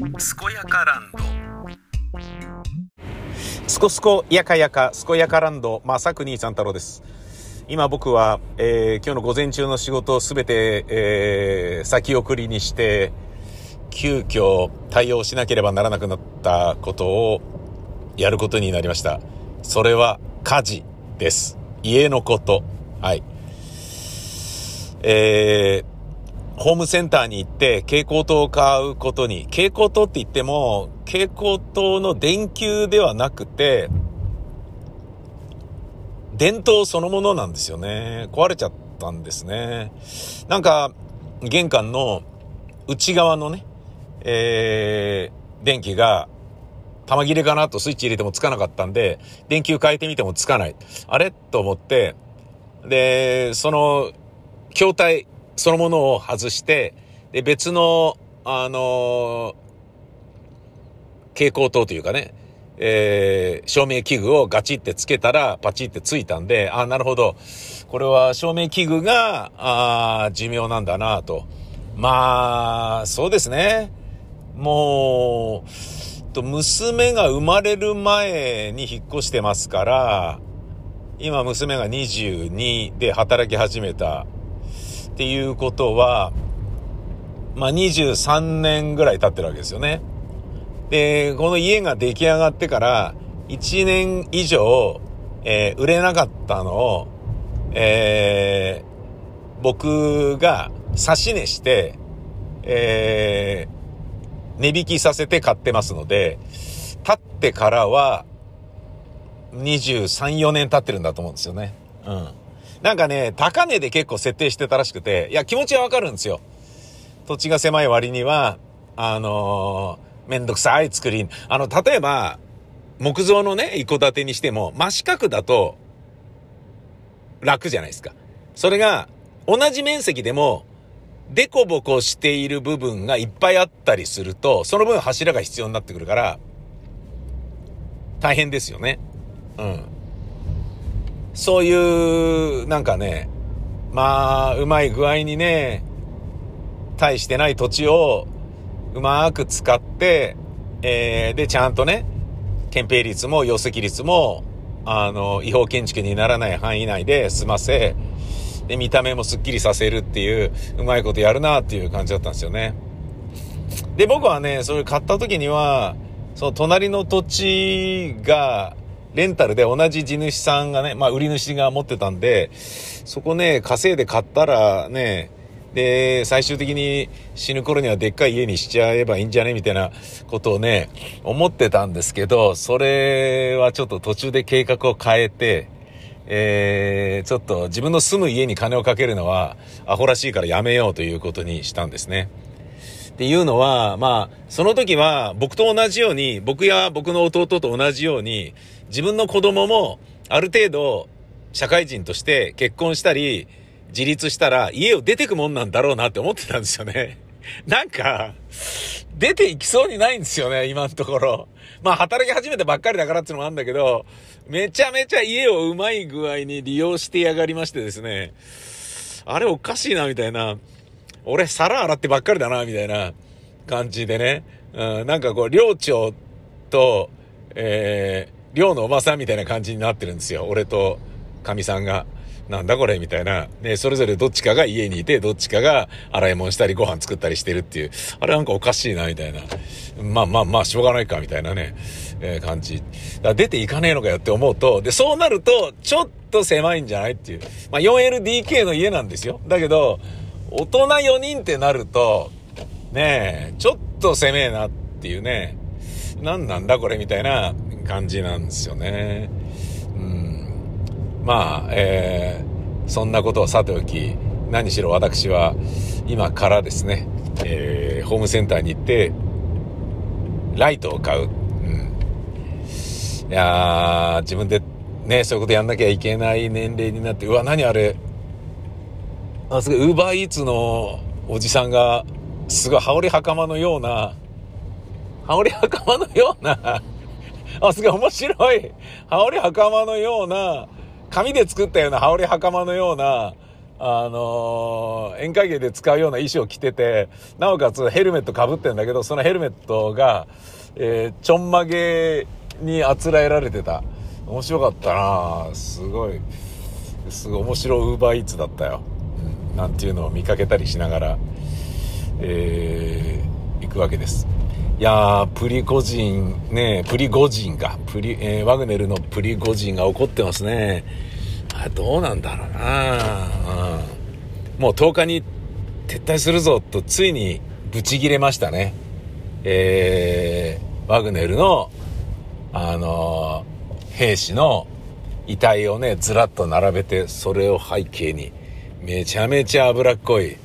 健やかランドすこすこやかやか、すこやかランド、まさくにさん太郎です。今僕は、えー今日の午前中の仕事をすべて、えー先送りにして、急遽対応しなければならなくなったことをやることになりました。それは家事です。家のこと。はい。えーホームセンターに行って蛍光灯を買うことに、蛍光灯って言っても、蛍光灯の電球ではなくて、電灯そのものなんですよね。壊れちゃったんですね。なんか、玄関の内側のね、えー、電気が、玉切れかなとスイッチ入れてもつかなかったんで、電球変えてみてもつかない。あれ？と思って、で、その、筐体そのものを外して、で、別の、あの蛍光灯というかね、えー照明器具をガチってつけたらパチってついたんで、あ、なるほど。これは照明器具が、あ寿命なんだなと。まあ、そうですね。もう、と、娘が生まれる前に引っ越してますから、今娘が22で働き始めたっていうことは、まあ23年ぐらい経ってるわけですよね。で、この家が出来上がってから1年以上、えー売れなかったのを、えー僕が差し値して、えー値引きさせて買ってますので、経ってからは23、4年経ってるんだと思うんですよね。うん。なんかね、高値で結構設定してたらしくて、いや、気持ちはわかるんですよ。土地が狭い割には、あのーめんどくさい作り。あの、例えば、木造のね、一戸建てにしても、真四角だと、楽じゃないですか。それが、同じ面積でも、デコボコしている部分がいっぱいあったりすると、その分柱が必要になってくるから、大変ですよね。うん。そういう、なんかね、まあ、うまい具合にね、大してない土地をうまく使って、えー、で、ちゃんとね、憲兵率も容積率も、あの、違法建築にならない範囲内で済ませ、で、見た目もスッキリさせるっていう、うまいことやるなっていう感じだったんですよね。で、僕はね、それ買った時には、その隣の土地が、レンタルで同じ地主さんがね、まあ売り主が持ってたんで、そこね、稼いで買ったらね、で、最終的に死ぬ頃にはでっかい家にしちゃえばいいんじゃねみたいなことをね、思ってたんですけど、それはちょっと途中で計画を変えて、えー、ちょっと自分の住む家に金をかけるのはアホらしいからやめようということにしたんですね。っていうのは、まあ、その時は僕と同じように、僕や僕の弟と同じように、自分の子供もある程度社会人として結婚したり、自立したら家を出てくもんなんだろうなって思ってたんですよね。なんか、出ていきそうにないんですよね、今のところ。まあ、働き始めたばっかりだからっていうのもあるんだけど、めちゃめちゃ家をうまい具合に利用してやがりましてですね、あれおかしいな、みたいな。俺皿洗ってばっかりだな、みたいな感じでね。うん、なんかこう、寮長と、えー、寮のおばさんみたいな感じになってるんですよ。俺と、かみさんが。なんだこれみたいな。ね、それぞれどっちかが家にいて、どっちかが洗い物したりご飯作ったりしてるっていう。あれなんかおかしいな、みたいな。まあまあまあ、しょうがないか、みたいなね、えー感じ。だ出ていかねえのかよって思うと、で、そうなると、ちょっと狭いんじゃないっていう。まあ 4LDK の家なんですよ。だけど、大人4人ってなると、ねえ、ちょっと狭えなっていうね。何なんだこれみたいな感じなんですよね。うん。まあ、えー、そんなことはさておき、何しろ私は今からですね、えー、ホームセンターに行って、ライトを買う。うん。いや、自分でね、そういうことやんなきゃいけない年齢になって、うわ、何あれ。あ、すごい、ウーバーイーツのおじさんが、すごい羽織袴のような、羽織袴のような、あ、すごい面白い。羽織袴のような、紙で作ったような羽織袴のような、あのー、宴会芸で使うような衣装を着てて、なおかつヘルメット被ってんだけど、そのヘルメットが、えー、ちょんまげにあつらえられてた。面白かったなすごい、すごい面白ウーバーイーツだったよ。なんていうのを見かけたりしながら、えー、行くわけです。いやー、プリゴジン、ねプリゴジンか。プリ、えー、ワグネルのプリゴジンが怒ってますね。あどうなんだろうな、うん、もう10日に撤退するぞとついにブチギレましたね。えー、ワグネルの、あのー、兵士の遺体をね、ずらっと並べて、それを背景に、めちゃめちゃ脂っこい、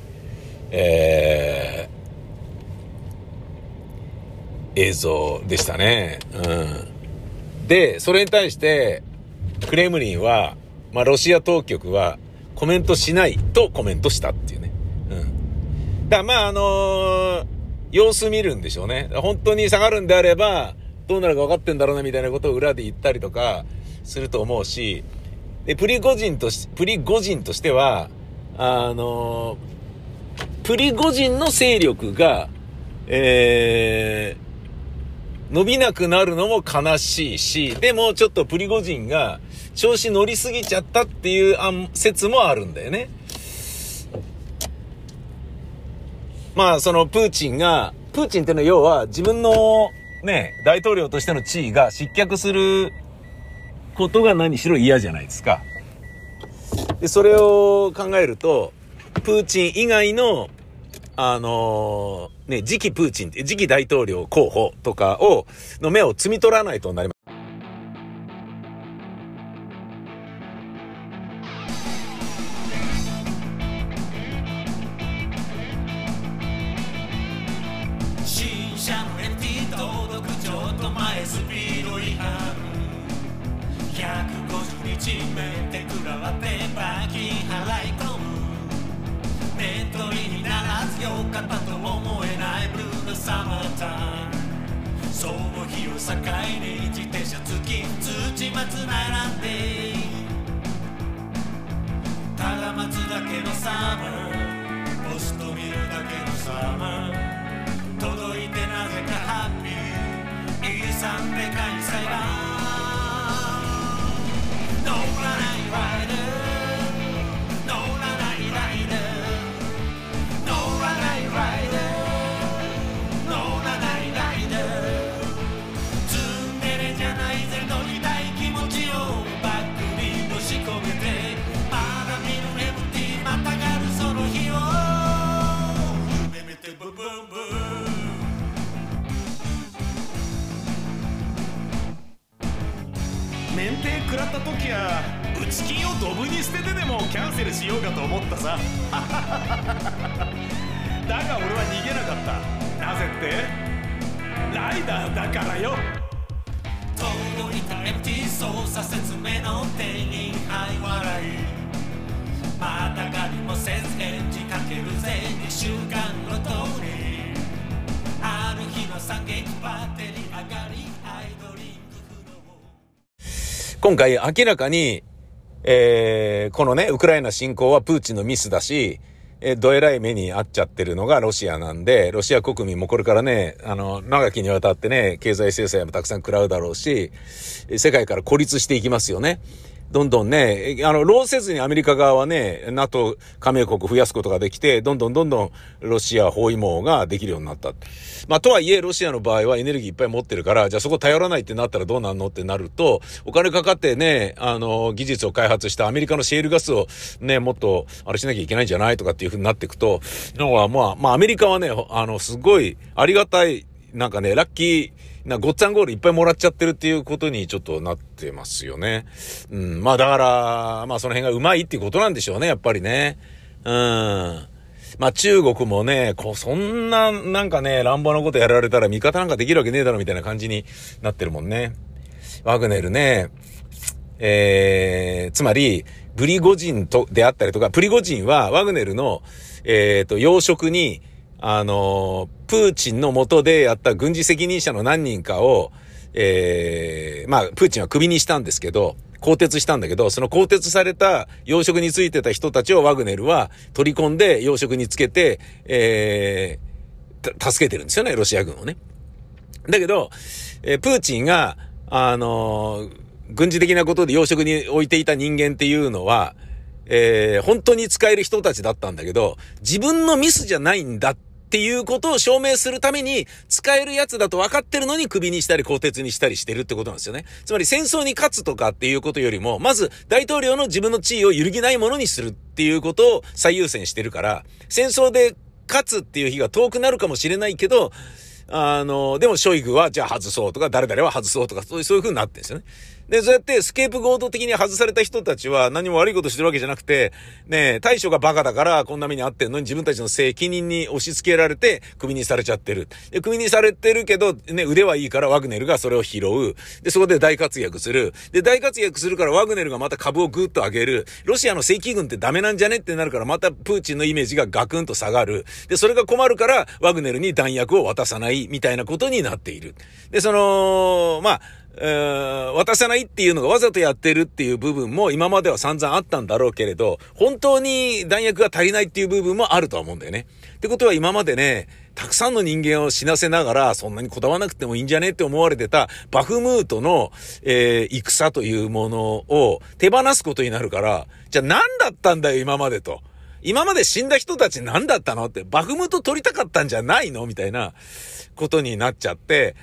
えー、映像でしたね。うん。で、それに対して、クレムリンは、まあ、ロシア当局はコメントしないとコメントしたっていうね。うん。だまあ、あのー、様子見るんでしょうね。本当に下がるんであれば、どうなるか分かってんだろうなみたいなことを裏で言ったりとかすると思うし、で、プリゴジンとし、プリゴジンとしては、あのー、プリゴジンの勢力が、えー、伸びなくなるのも悲しいし、でもちょっとプリゴジンが、調子乗りすぎちゃったっていう説もあるんだよね。まあ、そのプーチンが、プーチンってのは要は自分のね、大統領としての地位が失脚することが何しろ嫌じゃないですか。で、それを考えると、プーチン以外の、あのー、ね、次期プーチン、次期大統領候補とかを、の目を摘み取らないとなりますその日を境に自転車付き土松並んで。ただ待つだけのサマーポスト見るだけのサマー届いてなぜかハッピー。で開催裁登らないワイル時は打ち金をドブに捨ててでもキャンセルしようかと思ったさ。だが俺は逃げなかった。なぜって？ライダーだからよ。届いた MT 操作説明の定員愛笑い。またがりもせずエンジかけるぜ。2週間の通りある日の惨劇バッテリー上がる。今回明らかに、えー、このね、ウクライナ侵攻はプーチンのミスだし、えー、どえらい目に遭っちゃってるのがロシアなんで、ロシア国民もこれからね、あの、長きにわたってね、経済制裁もたくさん食らうだろうし、世界から孤立していきますよね。どんどんね、あの、労せずにアメリカ側はね、NATO 加盟国増やすことができて、どんどんどんどんロシア包囲網ができるようになった。まあ、とはいえ、ロシアの場合はエネルギーいっぱい持ってるから、じゃあそこ頼らないってなったらどうなんのってなると、お金かかってね、あの、技術を開発したアメリカのシェールガスをね、もっと、あれしなきゃいけないんじゃないとかっていう風になっていくと、のは、まあ、まあ、アメリカはね、あの、すごい、ありがたい、なんかね、ラッキー、な、ごっつぁんゴールいっぱいもらっちゃってるっていうことにちょっとなってますよね。うん。まあだから、まあその辺がうまいっていうことなんでしょうね、やっぱりね。うん。まあ中国もね、こう、そんな、なんかね、乱暴なことやられたら味方なんかできるわけねえだろみたいな感じになってるもんね。ワグネルね、えー、つまり、ブリゴジンと、であったりとか、プリゴジンはワグネルの、えっ、ー、と、養殖に、あの、プーチンの下でやった軍事責任者の何人かを、えー、まあ、プーチンは首にしたんですけど、更迭したんだけど、その更迭された養殖についてた人たちをワグネルは取り込んで養殖につけて、えー、助けてるんですよね、ロシア軍をね。だけど、えー、プーチンが、あのー、軍事的なことで養殖に置いていた人間っていうのは、えー、本当に使える人たちだったんだけど、自分のミスじゃないんだっっていうことを証明するために、使えるやつだと分かってるのに首にしたり更迭にしたりしてるってことなんですよね。つまり戦争に勝つとかっていうことよりも、まず大統領の自分の地位を揺るぎないものにするっていうことを最優先してるから、戦争で勝つっていう日が遠くなるかもしれないけど、あの、でもショイグはじゃあ外そうとか、誰々は外そうとか、そういう風になってるんですよね。で、そうやってスケープゴート的に外された人たちは何も悪いことしてるわけじゃなくて、ね対処がバカだからこんな目に遭ってんのに自分たちの責任に押し付けられて首にされちゃってる。で、首にされてるけど、ね、腕はいいからワグネルがそれを拾う。で、そこで大活躍する。で、大活躍するからワグネルがまた株をグッと上げる。ロシアの正規軍ってダメなんじゃねってなるからまたプーチンのイメージがガクンと下がる。で、それが困るからワグネルに弾薬を渡さないみたいなことになっている。で、その、まあ、渡さないっていうのがわざとやってるっていう部分も今までは散々あったんだろうけれど、本当に弾薬が足りないっていう部分もあるとは思うんだよね。ってことは今までね、たくさんの人間を死なせながら、そんなにこだわなくてもいいんじゃねって思われてた、バフムートの、えー、戦というものを手放すことになるから、じゃあ何だったんだよ、今までと。今まで死んだ人たち何だったのって、バフムート取りたかったんじゃないのみたいなことになっちゃって、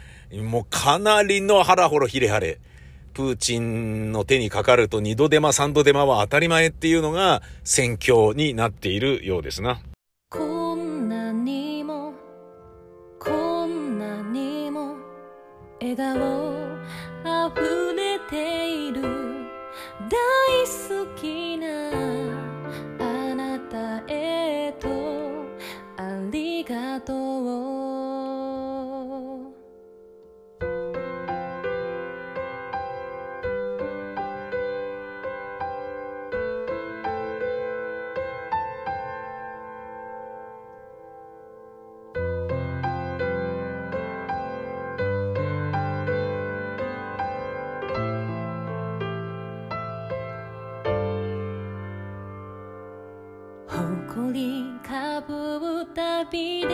もうかなりの腹ほろひれはれ。プーチンの手にかかると二度手間三度手間は当たり前っていうのが戦況になっているようですな。こんなにも、こんなにも、笑顔溢れている。大好きなあなたへとありがとう。ビ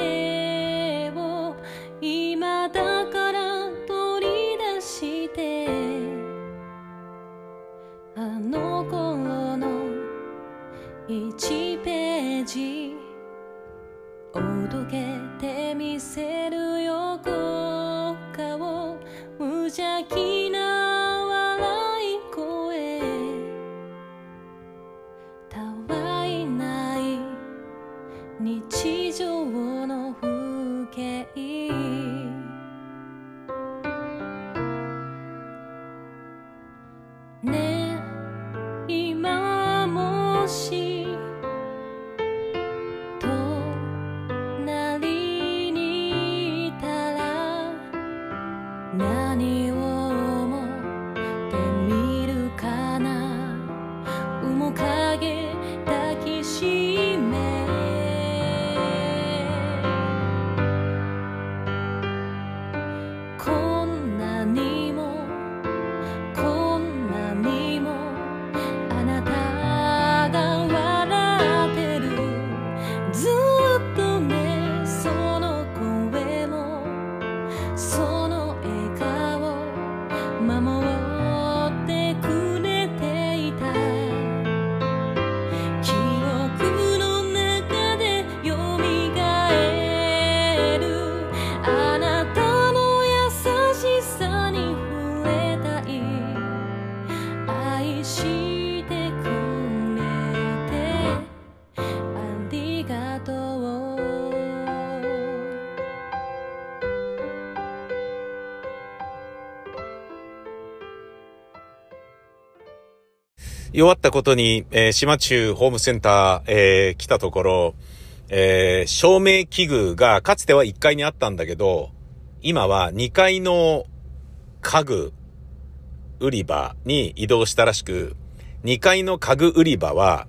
日常の風景。弱ったことに、えー、島中ホームセンター、えー、来たところ、えー、照明器具がかつては1階にあったんだけど、今は2階の家具売り場に移動したらしく、2階の家具売り場は、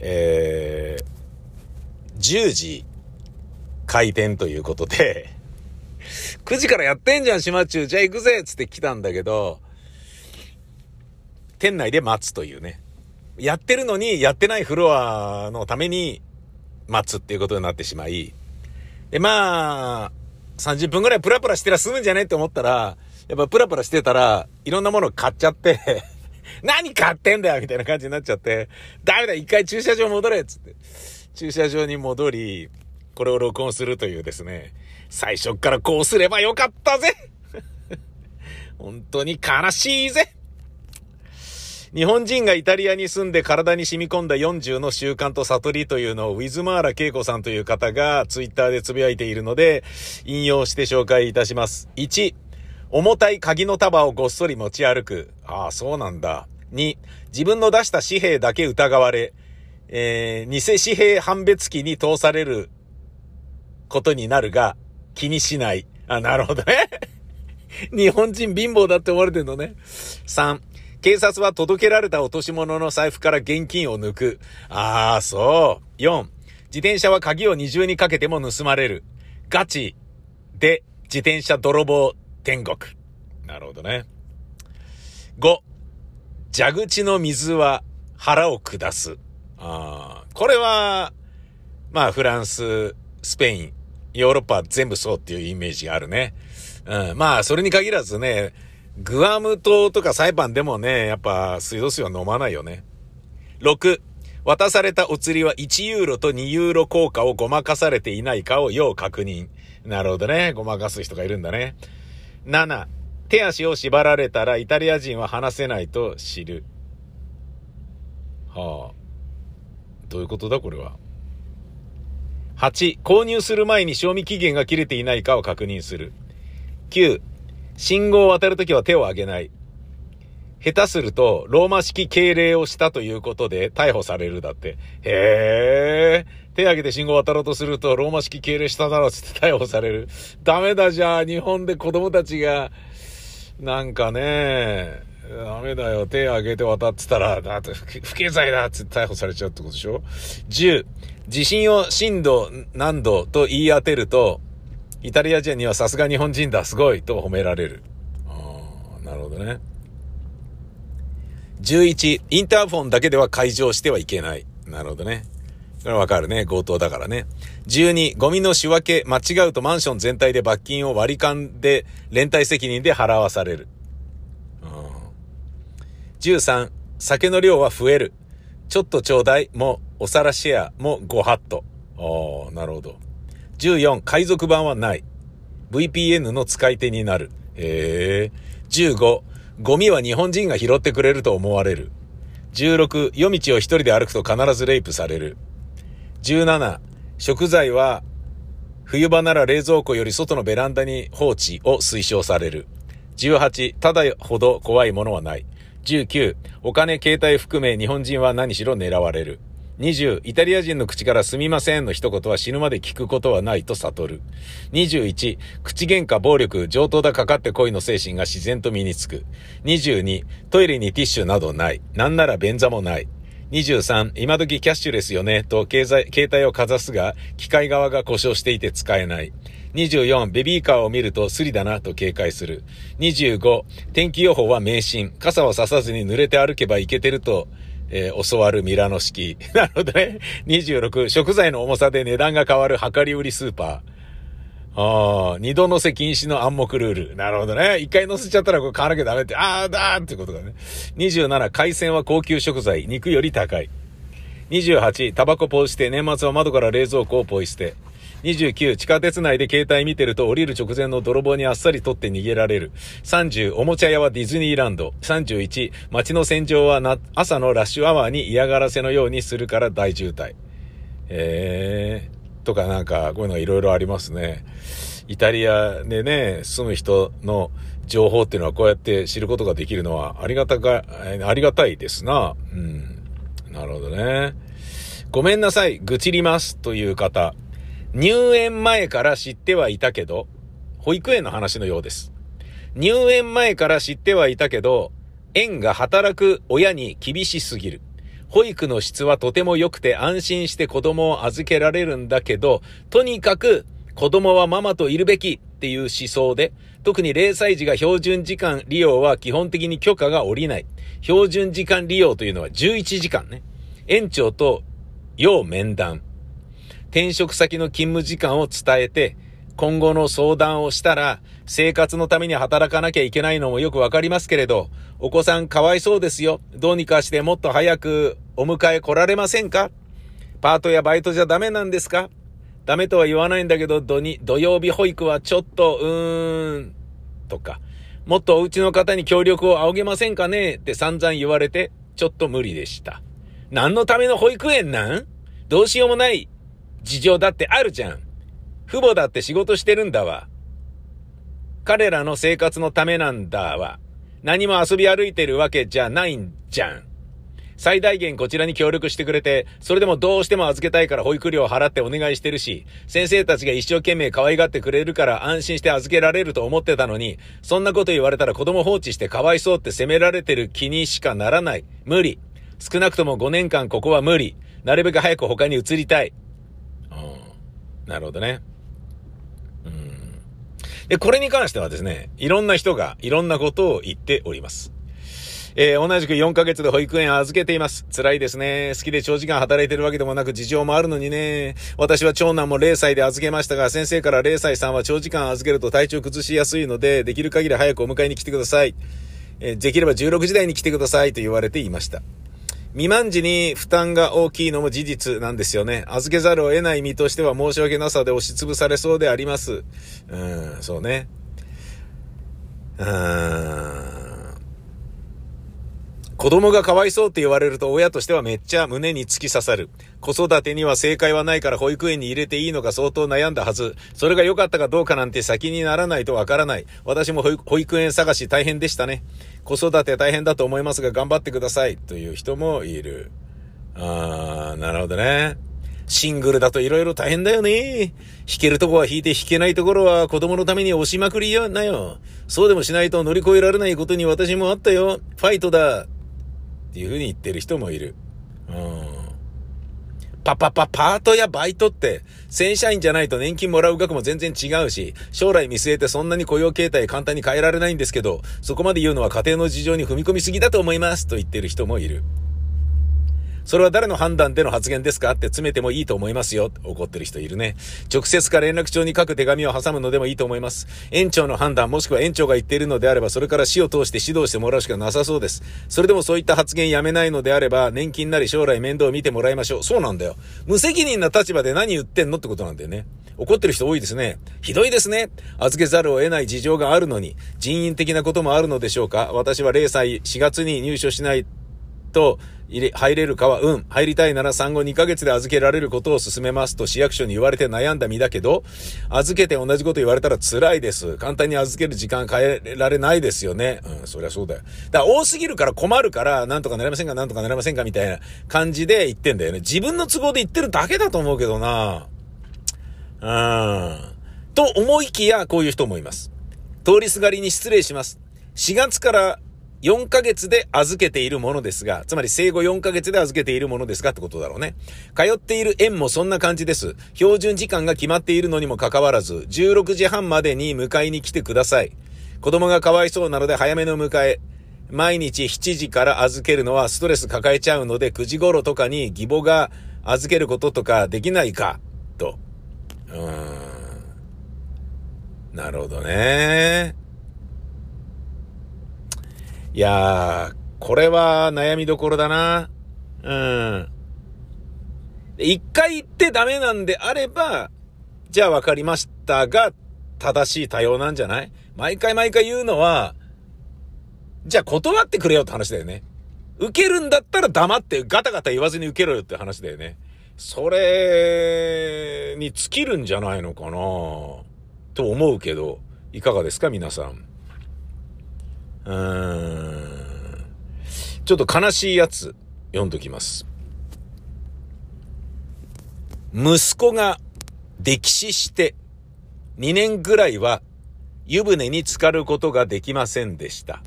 えー、10時開店ということで、9時からやってんじゃん、島中。じゃあ行くぜつって来たんだけど、店内で待つというね。やってるのに、やってないフロアのために待つっていうことになってしまい、で、まあ、30分くらいプラプラしてら済むんじゃねって思ったら、やっぱプラプラしてたら、いろんなもの買っちゃって 何買ってんだよみたいな感じになっちゃって、ダメだ一回駐車場戻れっつって。駐車場に戻り、これを録音するというですね、最初からこうすればよかったぜ 本当に悲しいぜ日本人がイタリアに住んで体に染み込んだ40の習慣と悟りというのをウィズマーラ恵子さんという方がツイッターでつぶやいているので、引用して紹介いたします。1、重たい鍵の束をごっそり持ち歩く。ああ、そうなんだ。2、自分の出した紙幣だけ疑われ、えー、偽紙幣判別機に通されることになるが、気にしない。あ、なるほどね。日本人貧乏だって思われてんのね。3、警察は届けられた落とし物の財布から現金を抜く。ああ、そう。4、自転車は鍵を二重にかけても盗まれる。ガチで自転車泥棒天国。なるほどね。5、蛇口の水は腹を下す。ああ、これは、まあフランス、スペイン、ヨーロッパ全部そうっていうイメージがあるね。うん、まあそれに限らずね、グアム島とかサイパンでもね、やっぱ水道水は飲まないよね。6、渡されたお釣りは1ユーロと2ユーロ効果をごまかされていないかを要確認。なるほどね。ごまかす人がいるんだね。7、手足を縛られたらイタリア人は話せないと知る。はあ。どういうことだこれは。8、購入する前に賞味期限が切れていないかを確認する。9、信号を渡るときは手を挙げない。下手すると、ローマ式敬礼をしたということで逮捕されるだって。へえ。手挙げて信号を渡ろうとすると、ローマ式敬礼しただろうって逮捕される。ダメだじゃあ、日本で子供たちが、なんかね、ダメだよ。手挙げて渡ってたら、だって不敬罪だって逮捕されちゃうってことでしょ ?10、地震を震度何度と言い当てると、イタリア人にはさすが日本人だ、すごいと褒められる。ああ、なるほどね。11、インターフォンだけでは解錠してはいけない。なるほどね。これわかるね。強盗だからね。12、ゴミの仕分け、間違うとマンション全体で罰金を割り勘で、連帯責任で払わされる。13、酒の量は増える。ちょっとちょうだいもうお皿シェアも5ハット。おー、なるほど。14、海賊版はない。VPN の使い手になる。へえ。15、ゴミは日本人が拾ってくれると思われる。16、夜道を一人で歩くと必ずレイプされる。17、食材は冬場なら冷蔵庫より外のベランダに放置を推奨される。18、ただほど怖いものはない。19、お金、携帯含め日本人は何しろ狙われる。20、イタリア人の口からすみませんの一言は死ぬまで聞くことはないと悟る。21、口喧嘩、暴力、上等だかかって恋の精神が自然と身につく。22、トイレにティッシュなどない。なんなら便座もない。23、今時キャッシュレスよね、と経済、携帯をかざすが、機械側が故障していて使えない。24、ベビーカーを見るとスリだなと警戒する。25、天気予報は迷信。傘をささずに濡れて歩けばいけてるとえー、教わるミラノ式。なるほどね。26、食材の重さで値段が変わる量り売りスーパー。ああ、二度乗せ禁止の暗黙ルール。なるほどね。一回乗せちゃったらこれ買わなきゃダメって、ああ、だーってことだね。27、海鮮は高級食材、肉より高い。28、タバコポイ捨て、年末は窓から冷蔵庫をポイ捨て。29、地下鉄内で携帯見てると降りる直前の泥棒にあっさり取って逃げられる。30、おもちゃ屋はディズニーランド。31、街の戦場はな朝のラッシュアワーに嫌がらせのようにするから大渋滞。えー、とかなんか、こういうのがいろいろありますね。イタリアでね、住む人の情報っていうのはこうやって知ることができるのはありがたか、ありがたいですな。うん。なるほどね。ごめんなさい、愚痴りますという方。入園前から知ってはいたけど、保育園の話のようです。入園前から知ってはいたけど、園が働く親に厳しすぎる。保育の質はとても良くて安心して子供を預けられるんだけど、とにかく子供はママといるべきっていう思想で、特に0歳児が標準時間利用は基本的に許可が下りない。標準時間利用というのは11時間ね。園長と要面談。転職先の勤務時間を伝えて、今後の相談をしたら、生活のために働かなきゃいけないのもよくわかりますけれど、お子さんかわいそうですよ。どうにかしてもっと早くお迎え来られませんか？パートやバイトじゃダメなんですか？ダメとは言わないんだけど、土に、土曜日保育はちょっと、うーん、とか、もっとお家の方に協力を仰げませんかね？って散々言われて、ちょっと無理でした。何のための保育園なん？どうしようもない。事情だってあるじゃん。父母だって仕事してるんだわ。彼らの生活のためなんだわ。何も遊び歩いてるわけじゃないんじゃん。最大限こちらに協力してくれて、それでもどうしても預けたいから保育料を払ってお願いしてるし、先生たちが一生懸命可愛がってくれるから安心して預けられると思ってたのに、そんなこと言われたら子供放置してかわいそうって責められてる気にしかならない。無理。少なくとも5年間ここは無理。なるべく早く他に移りたい。なるほどね。うんで、これに関してはですね、いろんな人がいろんなことを言っております。えー、同じく4ヶ月で保育園預けています。辛いですね。好きで長時間働いてるわけでもなく事情もあるのにね。私は長男も0歳で預けましたが、先生から0歳さんは長時間預けると体調崩しやすいので、できる限り早くお迎えに来てください。えー、できれば16時台に来てくださいと言われていました。未満時に負担が大きいのも事実なんですよね。預けざるを得ない身としては申し訳なさで押しつぶされそうであります。うん、そうね。うーん。子供がかわいそうって言われると親としてはめっちゃ胸に突き刺さる。子育てには正解はないから保育園に入れていいのか相当悩んだはず。それが良かったかどうかなんて先にならないとわからない。私も保育園探し大変でしたね。子育て大変だと思いますが頑張ってください。という人もいる。あー、なるほどね。シングルだと色々大変だよね。弾けるとこは弾いて弾けないところは子供のために押しまくりやなよ。そうでもしないと乗り越えられないことに私もあったよ。ファイトだ。っていうふうに言ってる人もいる。うん。パパパパートやバイトって、正社員じゃないと年金もらう額も全然違うし、将来見据えてそんなに雇用形態簡単に変えられないんですけど、そこまで言うのは家庭の事情に踏み込みすぎだと思いますと言ってる人もいる。それは誰の判断での発言ですか？って詰めてもいいと思いますよ。怒ってる人いるね。直接か連絡帳に書く手紙を挟むのでもいいと思います。園長の判断もしくは園長が言っているのであれば、それから死を通して指導してもらうしかなさそうです。それでもそういった発言やめないのであれば、年金なり将来面倒を見てもらいましょう。そうなんだよ。無責任な立場で何言ってんのってことなんだよね。怒ってる人多いですね。ひどいですね。預けざるを得ない事情があるのに、人員的なこともあるのでしょうか？私は0歳4月に入所しないと、入れ、入れるかは、うん。入りたいなら産後2ヶ月で預けられることを進めますと市役所に言われて悩んだ身だけど、預けて同じこと言われたら辛いです。簡単に預ける時間変えられないですよね。うん、そりゃそうだよ。だから多すぎるから困るから、なんとかなりませんか、なんとかなりませんか、みたいな感じで言ってんだよね。自分の都合で言ってるだけだと思うけどなうん。と思いきや、こういう人もいます。通りすがりに失礼します。4月から4ヶ月で預けているものですが、つまり生後4ヶ月で預けているものですがってことだろうね。通っている園もそんな感じです。標準時間が決まっているのにもかかわらず、16時半までに迎えに来てください。子供がかわいそうなので早めの迎え。毎日7時から預けるのはストレス抱えちゃうので9時頃とかに義母が預けることとかできないか、と。うーん。なるほどね。いやー、これは悩みどころだな。うん。一回言ってダメなんであれば、じゃあ分かりましたが、正しい対応なんじゃない？毎回毎回言うのは、じゃあ断ってくれよって話だよね。受けるんだったら黙ってガタガタ言わずに受けろよって話だよね。それに尽きるんじゃないのかな？と思うけど、いかがですか皆さん。うーん。ちょっと悲しいやつ、読んどきます。息子が溺死して2年ぐらいは湯船に浸かることができませんでした。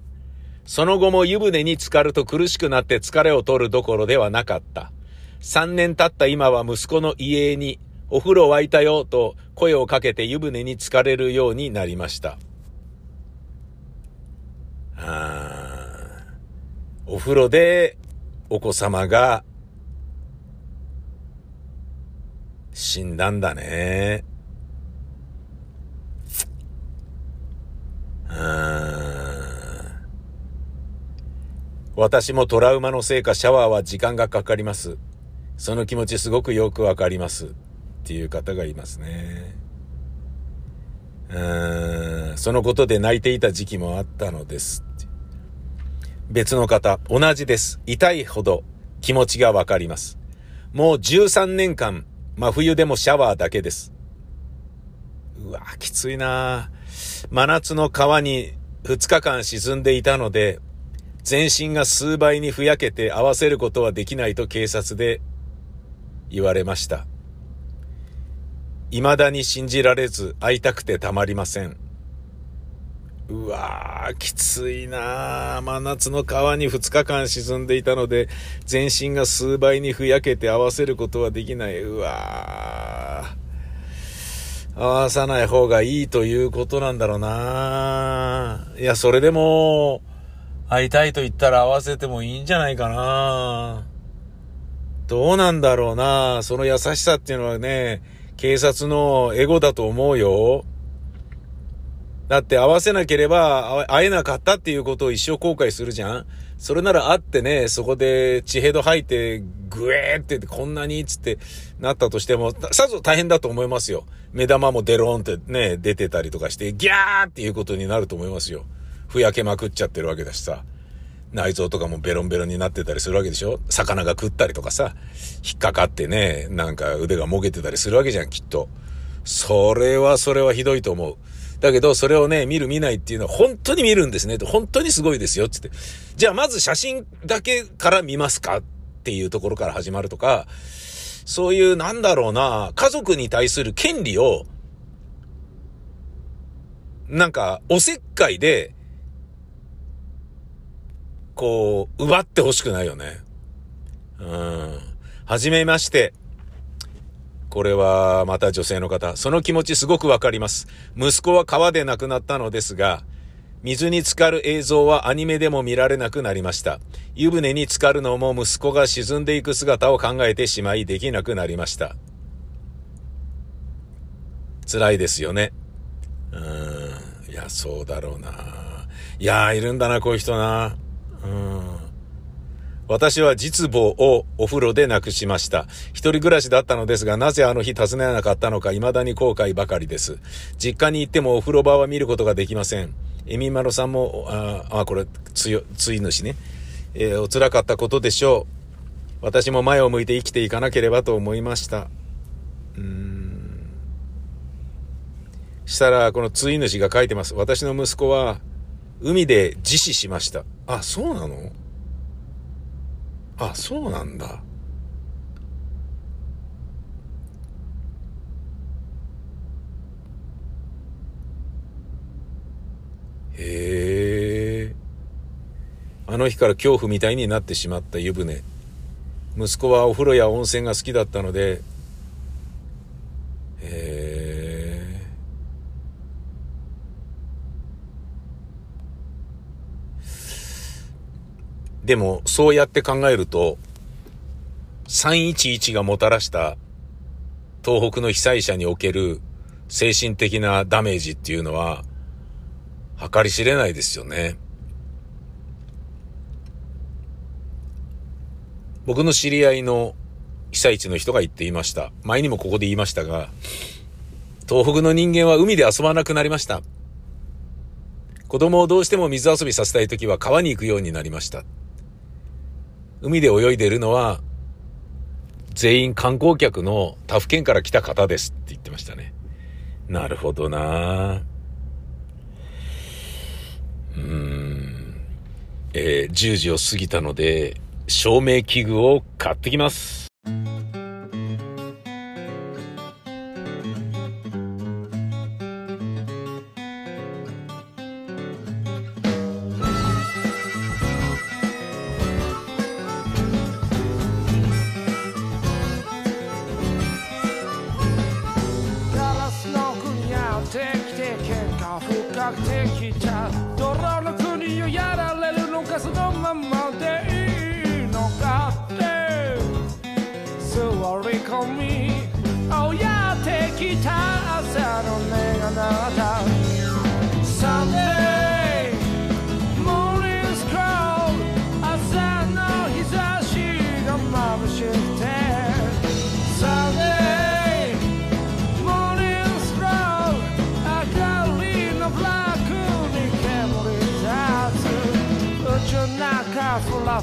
その後も湯船に浸かると苦しくなって疲れを取るどころではなかった。3年経った今は息子の家にお風呂沸いたよと声をかけて湯船に浸かれるようになりました。お風呂でお子様が死んだんだね。私もトラウマのせいかシャワーは時間がかかります。その気持ちすごくよくわかります。っていう方がいますね。うん、そのことで泣いていた時期もあったのです。別の方、同じです。痛いほど気持ちがわかります。もう13年間、真冬でもシャワーだけです。うわ、きついな真夏の川に2日間沈んでいたので、全身が数倍にふやけて合わせることはできないと警察で言われました。未だに信じられず会いたくてたまりません。うわー、きついなー真夏の川に2日間沈んでいたので、全身が数倍にふやけて合わせることはできない。うわー。合わさない方がいいということなんだろうないや、それでも、会いたいと言ったら合わせてもいいんじゃないかなどうなんだろうなその優しさっていうのはね、警察のエゴだと思うよ。だって合わせなければ会えなかったっていうことを一生後悔するじゃんそれなら会ってね、そこで血ヘド吐いて、グエーってこんなにつってなったとしても、さぞ大変だと思いますよ。目玉もデローンってね、出てたりとかして、ギャーっていうことになると思いますよ。ふやけまくっちゃってるわけだしさ。内臓とかもベロンベロンになってたりするわけでしょ魚が食ったりとかさ、引っかかってね、なんか腕がもげてたりするわけじゃん、きっと。それはそれはひどいと思う。だけど、それをね、見る見ないっていうのは本当に見るんですね。本当にすごいですよ、つって。じゃあまず写真だけから見ますかっていうところから始まるとか、そういうなんだろうな、家族に対する権利を、なんか、おせっかいで、こう、奪ってほしくないよね。うん。はじめまして。これはまた女性の方。その気持ちすごくわかります。息子は川で亡くなったのですが、水に浸かる映像はアニメでも見られなくなりました。湯船に浸かるのも息子が沈んでいく姿を考えてしまいできなくなりました。辛いですよね。うん。いや、そうだろうな。いや、いるんだな、こういう人な。うん。私は実母をお風呂で亡くしました。一人暮らしだったのですが、なぜあの日訪ねなかったのか未だに後悔ばかりです。実家に行ってもお風呂場は見ることができません。エミマロさんも、あ、あこれ、つよ、つい主ね。えーお辛かったことでしょう。私も前を向いて生きていかなければと思いました。うん。したら、このつい主が書いてます。私の息子は、海で自死しました。あ、そうなの？あ、そうなんだ。へえ。あの日から恐怖みたいになってしまった湯船。息子はお風呂や温泉が好きだったので、へえ。でも、そうやって考えると、311がもたらした東北の被災者における精神的なダメージっていうのは、計り知れないですよね。僕の知り合いの被災地の人が言っていました。前にもここで言いましたが、東北の人間は海で遊ばなくなりました。子供をどうしても水遊びさせたいときは川に行くようになりました。海で泳いでるのは、全員観光客の他府県から来た方ですって言ってましたね。なるほどなうん。えー10時を過ぎたので、照明器具を買ってきます。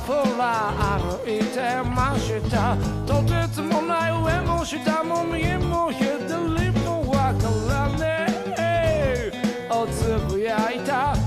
ふら歩いてました。とてつもない上も下も右も左もわからねえ。おつぶやいた。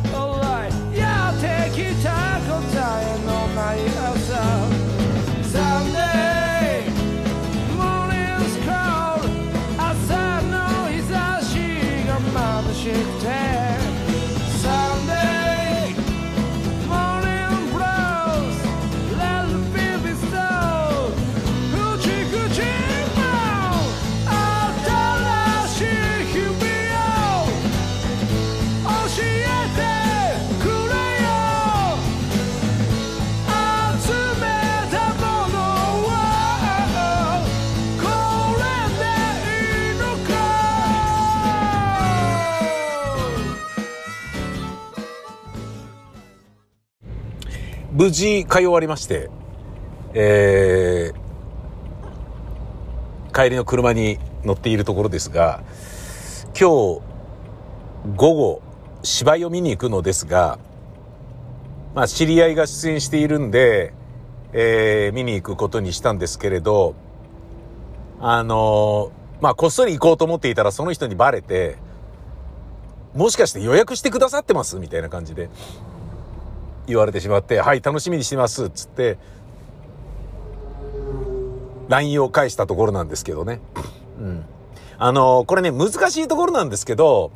無事買い終わりまして、えー、帰りの車に乗っているところですが、今日午後芝居を見に行くのですが、まあ知り合いが出演しているんで、えー見に行くことにしたんですけれど、あのーまあこっそり行こうと思っていたらその人にバレて、もしかして予約してくださってます？みたいな感じで。言われてしまって、はい、楽しみにしてます、つって、LINE を返したところなんですけどね。うん。あの、これね、難しいところなんですけど、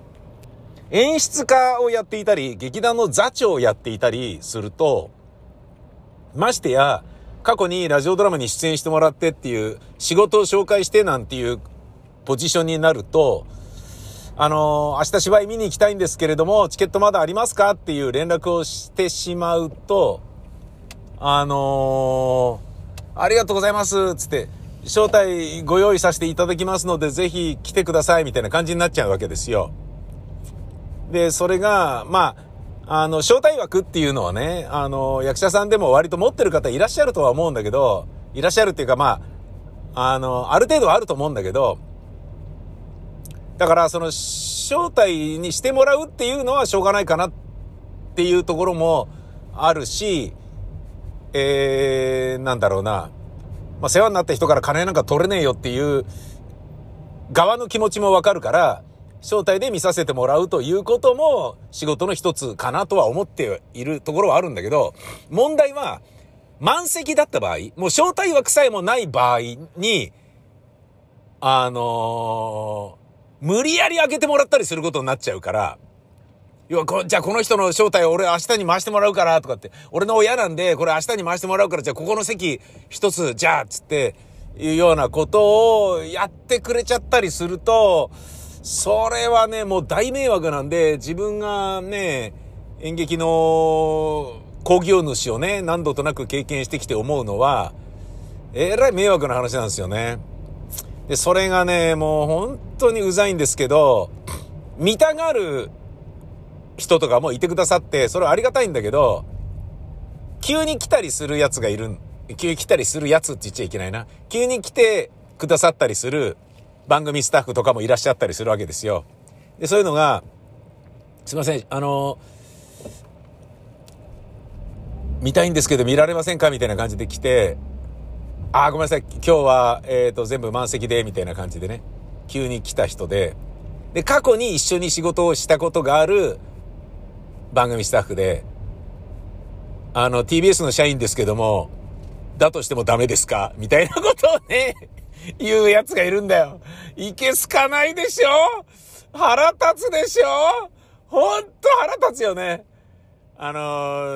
演出家をやっていたり、劇団の座長をやっていたりすると、ましてや、過去にラジオドラマに出演してもらってっていう、仕事を紹介してなんていうポジションになると、あのー明日芝居見に行きたいんですけれども、チケットまだありますかっていう連絡をしてしまうと、あのーありがとうございますつって、招待ご用意させていただきますので、ぜひ来てくださいみたいな感じになっちゃうわけですよ。で、それが、まあ、あの、招待枠っていうのはね、あの、役者さんでも割と持ってる方いらっしゃるとは思うんだけど、いらっしゃるっていうかまあ、あの、ある程度はあると思うんだけど、だから、その、招待にしてもらうっていうのはしょうがないかなっていうところもあるし、えー、なんだろうな。まあ、世話になった人から金なんか取れねえよっていう側の気持ちもわかるから、招待で見させてもらうということも仕事の一つかなとは思っているところはあるんだけど、問題は、満席だった場合、もう招待枠さえもない場合に、あのー無理やり開けてもらったりすることになっちゃうから、要はこ、じゃあこの人の招待を俺明日に回してもらうからとかって、俺の親なんでこれ明日に回してもらうから、じゃあここの席一つ、じゃあつって、いうようなことをやってくれちゃったりすると、それはね、もう大迷惑なんで、自分がね、演劇の工業主をね、何度となく経験してきて思うのは、えらい迷惑な話なんですよね。で、それがね、もう本当にうざいんですけど、見たがる人とかもいてくださって、それはありがたいんだけど、急に来たりするやつがいる、急に来たりするやつって言っちゃいけないな。急に来てくださったりする番組スタッフとかもいらっしゃったりするわけですよ。で、そういうのが、すいません、あの、見たいんですけど見られませんか？みたいな感じで来て、あ、ごめんなさい、今日は、えっ、と、全部満席で、みたいな感じでね、急に来た人で、で、過去に一緒に仕事をしたことがある番組スタッフで、あの、TBS の社員ですけども、だとしてもダメですか？みたいなことをね、言うやつがいるんだよ。いけすかないでしょ？腹立つでしょ？ほんと腹立つよね。あの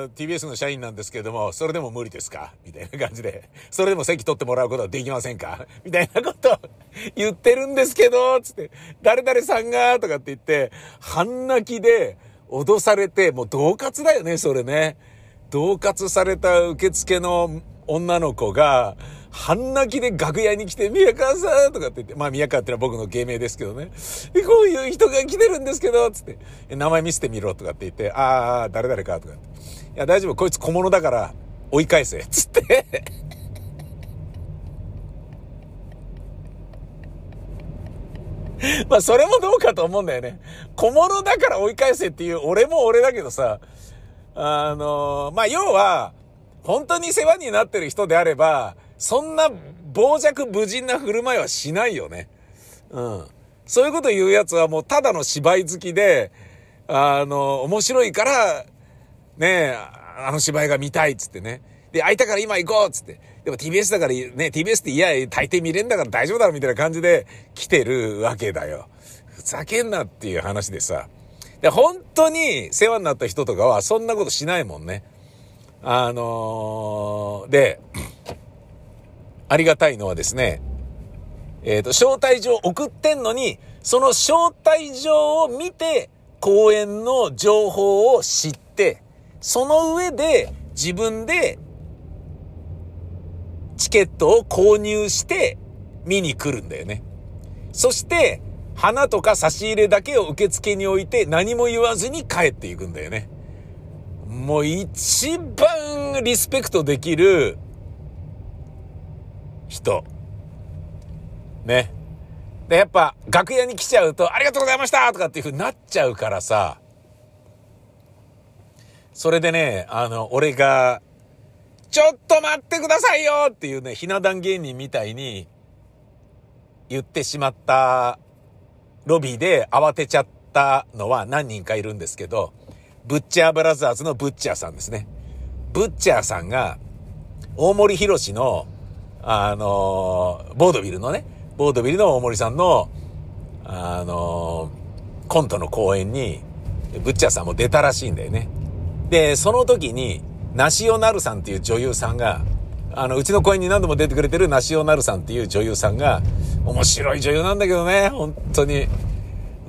ー TBS の社員なんですけれども、それでも無理ですか？みたいな感じで。それでも席取ってもらうことはできませんか？みたいなこと言ってるんですけど、つって、誰々さんが、とかって言って、半泣きで、脅されて、もう恫喝だよね、それね。恫喝された受付の女の子が、半泣きで楽屋に来て、宮川さんとかって言って、まあ宮川ってのは僕の芸名ですけどね。こういう人が来てるんですけど、つって、名前見せてみろとかって言って、ああ、誰々かとかって。いや、大丈夫、こいつ小物だから追い返せ、つって まあ、それもどうかと思うんだよね。小物だから追い返せっていう、俺も俺だけどさ、あのー、まあ、要は、本当に世話になってる人であれば、そんな傍若無人な振る舞いはしないよね。うん。そういうこと言うやつはもうただの芝居好きで、あの、面白いから、ねあの芝居が見たいっつってね。で、空いたから今行こうっつって。でも TBS だからね、TBS っていや、大抵見れんだから大丈夫だろみたいな感じで来てるわけだよ。ふざけんなっていう話でさ。で、本当に世話になった人とかはそんなことしないもんね。あのー、で、ありがたいのはですね、えっ、ー、と、招待状送ってんのに、その招待状を見て、公演の情報を知って、その上で自分でチケットを購入して見に来るんだよね。そして、花とか差し入れだけを受付に置いて何も言わずに帰っていくんだよね。もう一番リスペクトできる人。ね。で、やっぱ楽屋に来ちゃうと、ありがとうございましたとかっていう風になっちゃうからさ、それでね、あの、俺が、ちょっと待ってくださいよっていうね、ひな壇芸人みたいに言ってしまったロビーで慌てちゃったのは何人かいるんですけど、ブッチャーブラザーズのブッチャーさんですね。ブッチャーさんが、大森博士のあのボードビルのね、ボードビルの大森さんの、あのコントの公演に、ブッチャーさんも出たらしいんだよね。で、その時に、ナシオナルさんっていう女優さんが、あの、うちの公演に何度も出てくれてるナシオナルさんっていう女優さんが、面白い女優なんだけどね、本当に。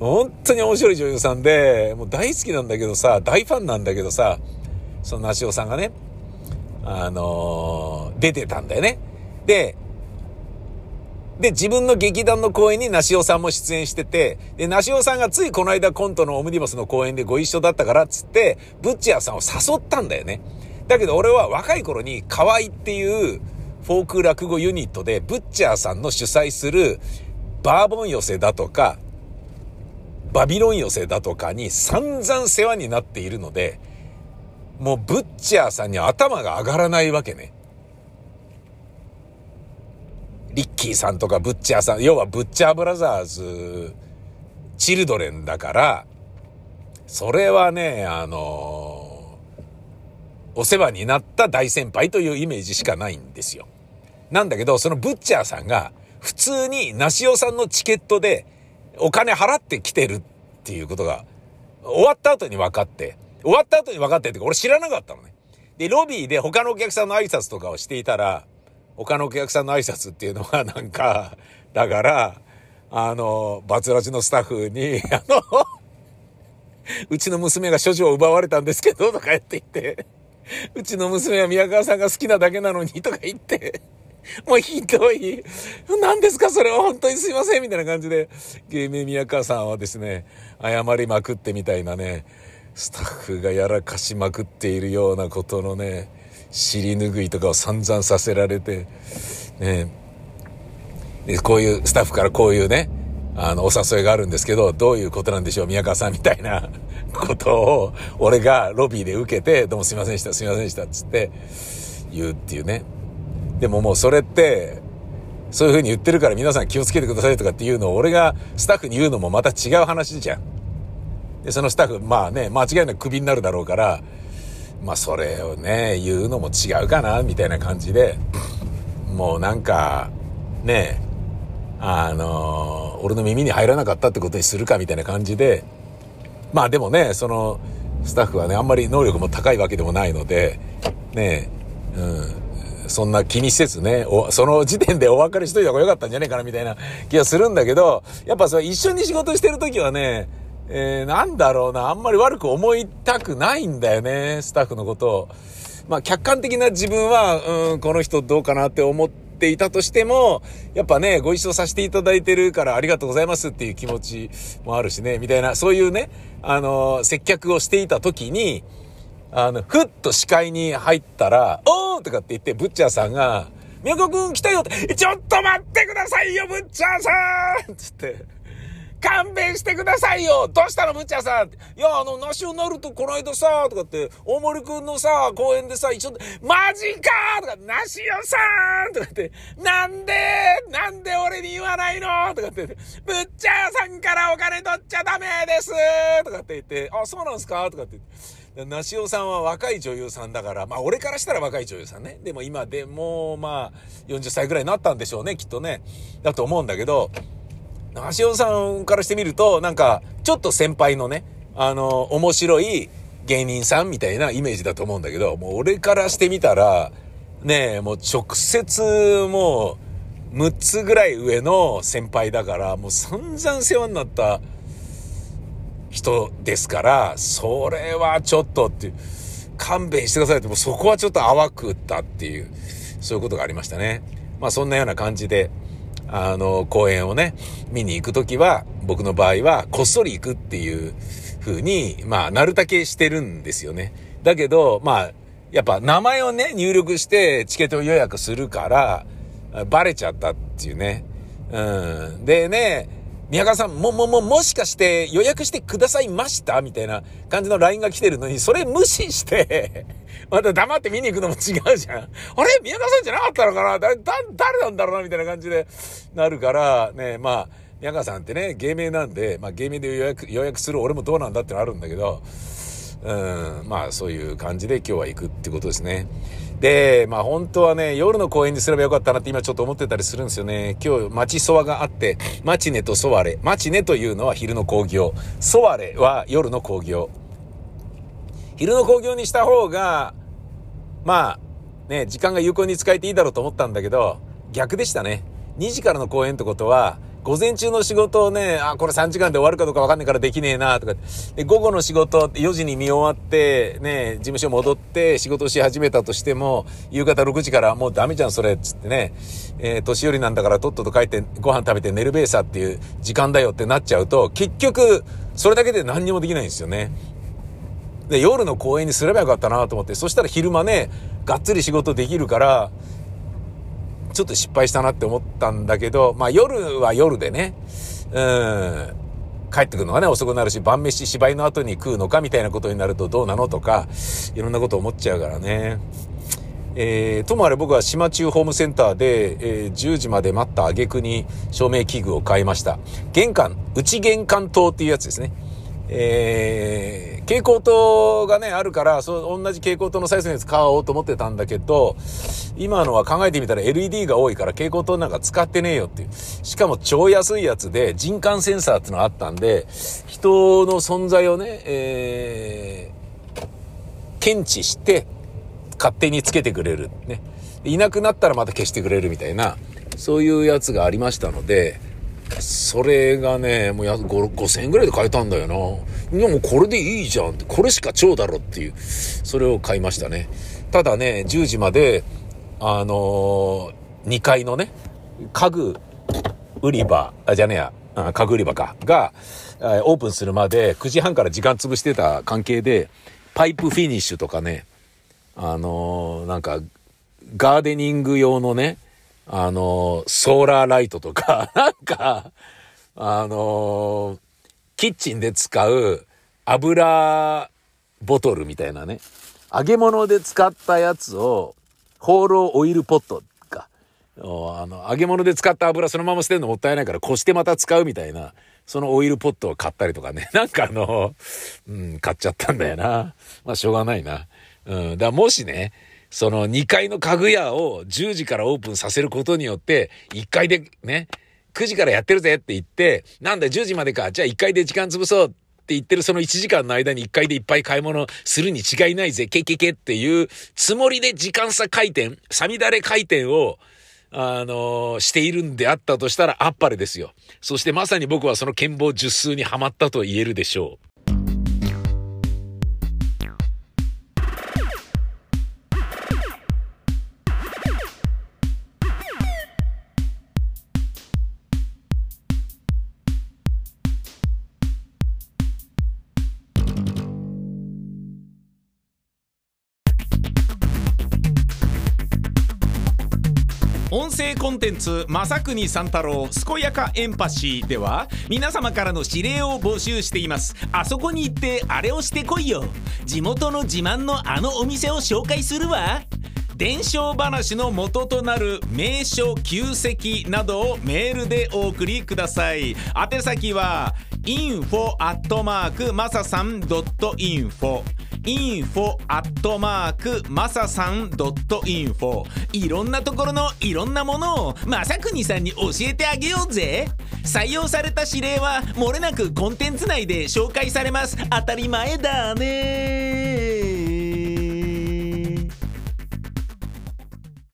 本当に面白い女優さんで、もう大好きなんだけどさ、大ファンなんだけどさ、そのナシオさんがね、あのー、出てたんだよね。で、で、自分の劇団の公演に梨尾さんも出演してて、で、梨尾さんがついこの間コントのオムニバスの公演でご一緒だったからっつって、ブッチャーさんを誘ったんだよね。だけど俺は若い頃に河合っていうフォーク落語ユニットで、ブッチャーさんの主催するバーボン寄せだとか、バビロン寄せだとかに散々世話になっているので、もうブッチャーさんに頭が上がらないわけね。リッキーさんとかブッチャーさん、要はブッチャーブラザーズ、チルドレンだから、それはね、あのお世話になった大先輩というイメージしかないんですよ。なんだけど、そのブッチャーさんが、普通に梨尾さんのチケットでお金払ってきてるっていうことが、終わった後に分かって、終わった後に分かってって俺知らなかったのね。で、ロビーで他のお客さんの挨拶とかをしていたら、他のお客さんの挨拶っていうのはなんか、だから、あの、バツラジのスタッフに、あの、うちの娘が処女を奪われたんですけど、とか言って言って、うちの娘は宮川さんが好きなだけなのに、とか言って、もうひどい。何ですかそれは本当にすいませんみたいな感じで、芸名宮川さんはですね、謝りまくってみたいなね、スタッフがやらかしまくっているようなことのね、尻拭いとかを散々させられて、ね、でこういうスタッフからこういうね、あの、お誘いがあるんですけど、どういうことなんでしょう、宮川さんみたいなことを、俺がロビーで受けて、どうもすいませんでした、すいませんでした、つって言うっていうね。でももうそれって、そういう風に言ってるから皆さん気をつけてくださいとかっていうのを俺がスタッフに言うのもまた違う話じゃん。で、そのスタッフ、まあね、間違いなくクビになるだろうから、まあそれをね、言うのも違うかな、みたいな感じで、もうなんか、ね、あの俺の耳に入らなかったってことにするかみたいな感じで、まあでもね、その、スタッフはね、あんまり能力も高いわけでもないので、ね、うん、そんな気にせずね、その時点でお別れしといた方が良かったんじゃねえかなみたいな気がするんだけど、やっぱそれ一緒に仕事してる時はね、えー、なんだろうな、あんまり悪く思いたくないんだよね、スタッフのことを。まあ、客観的な自分は、うん、この人どうかなって思っていたとしても、やっぱね、ご一緒させていただいてるからありがとうございますっていう気持ちもあるしね、みたいな、そういうね、あの、接客をしていた時に、あの、ふっと視界に入ったら、おーとかって言って、ブッチャーさんが、宮古くん来たよって、ちょっと待ってくださいよ、ブッチャーさん！つって、勘弁してくださいよどうしたの、ブッチャーさんいや、あの、ナショナルとこの間さ、とかって、大森くんのさ、公園でさ、一緒マジかとか、ナシオさんとかって、なんでなんで俺に言わないのとかって、ブッチャーさんからお金取っちゃダメですとかって言って、あ、そうなんすかとかって言って。ナシオさんは若い女優さんだから、まあ俺からしたら若い女優さんね。でも今でもまあ40歳ぐらいになったんでしょうね、きっとね。だと思うんだけど、ナシオさんからしてみると、なんかちょっと先輩のね、あの、面白い芸人さんみたいなイメージだと思うんだけど、もう俺からしてみたら、ねえ、もう直接もう6つぐらい上の先輩だから、もう散々世話になった人ですから、それはちょっとっていう、勘弁してくださいって、もうそこはちょっと淡くったっていう、そういうことがありましたね。まあそんなような感じで、あの、公演をね、見に行くときは、僕の場合は、こっそり行くっていう風に、まあ、なるだけしてるんですよね。だけど、まあ、やっぱ名前をね、入力してチケット予約するから、バレちゃったっていうね。うん。でね、宮川さん、も、も、も、もしかして予約してくださいました？みたいな感じの LINE が来てるのに、それ無視してまた黙って見に行くのも違うじゃん。あれ？宮川さんじゃなかったのかな？だ、だ、誰なんだろうな？みたいな感じでなるから、ね、まあ、宮川さんってね、芸名なんで、まあ芸名で予約、予約する俺もどうなんだってのあるんだけど、うん、まあそういう感じで今日は行くってことですね。で、まあ本当はね、夜の公園にすればよかったなって今ちょっと思ってたりするんですよね。今日、街ソワがあって、マチネとソワレ。マチネというのは昼の工業。ソワレは夜の工業。昼の工業にした方が、まあ、ね、時間が有効に使えていいだろうと思ったんだけど、逆でしたね。2時からの公演ってことは、午前中の仕事をね、あ、これ3時間で終わるかどうかわかんないからできねえな、とか。で、午後の仕事、4時に見終わって、ね、事務所戻って仕事し始めたとしても、夕方6時からもうダメじゃん、それ、つってね。えー、年寄りなんだからとっとと帰ってご飯食べて寝るべえさっていう時間だよってなっちゃうと、結局、それだけで何にもできないんですよね。で、夜の公演にすればよかったなと思って、そしたら昼間ね、がっつり仕事できるから、ちょっと失敗したなって思ったんだけど、まあ夜は夜でね、うん、帰ってくるのがね、遅くなるし、晩飯芝居の後に食うのかみたいなことになるとどうなのとか、いろんなこと思っちゃうからね。えー、ともあれ僕は島中ホームセンターで、えー、10時まで待った挙句に照明器具を買いました。玄関、内玄関灯っていうやつですね。えー、蛍光灯がね、あるから、そう、同じ蛍光灯のサイズのやつ買おうと思ってたんだけど、今のは考えてみたら LED が多いから蛍光灯なんか使ってねえよっていう。しかも超安いやつで人感センサーってのがあったんで、人の存在をね、えー、検知して、勝手につけてくれる。ね。いなくなったらまた消してくれるみたいな、そういうやつがありましたので、それがね、もうや5000円ぐらいで買えたんだよな。でもこれでいいじゃんって、これしか超だろっていう、それを買いましたね。ただね、10時まで、あのー、2階のね、家具売り場、あ、じゃねえや、家具売り場か、が、オープンするまで9時半から時間潰してた関係で、パイプフィニッシュとかね、あのー、なんか、ガーデニング用のね、あの、ソーラーライトとか、なんか、あの、キッチンで使う油ボトルみたいなね。揚げ物で使ったやつを、ホーローオイルポットか。あの、揚げ物で使った油そのまま捨てるのもったいないから、こしてまた使うみたいな、そのオイルポットを買ったりとかね。なんかあの、うん、買っちゃったんだよな。まあ、しょうがないな。うん。だもしね、その2階の家具屋を10時からオープンさせることによって、1階でね、9時からやってるぜって言って、なんだ10時までか、じゃあ1階で時間潰そうって言ってるその1時間の間に1階でいっぱい買い物するに違いないぜ、けけけっていうつもりで時間差回転、さみだれ回転を、あのしているんであったとしたらあっぱれですよ。そしてまさに僕はその剣謀術数にはまったと言えるでしょう。声コンテンツ「正国三太郎健やかエンパシー」では皆様からの指令を募集しています。あそこに行ってあれをしてこいよ。地元の自慢のあのお店を紹介するわ。伝承話の元となる名所旧跡などをメールでお送りください。宛先は info アットマークマサさん .info. info アットマークマサさん .info. いろんなところのいろんなものをまさくにさんに教えてあげようぜ。採用された指令はもれなくコンテンツ内で紹介されます。当たり前だね。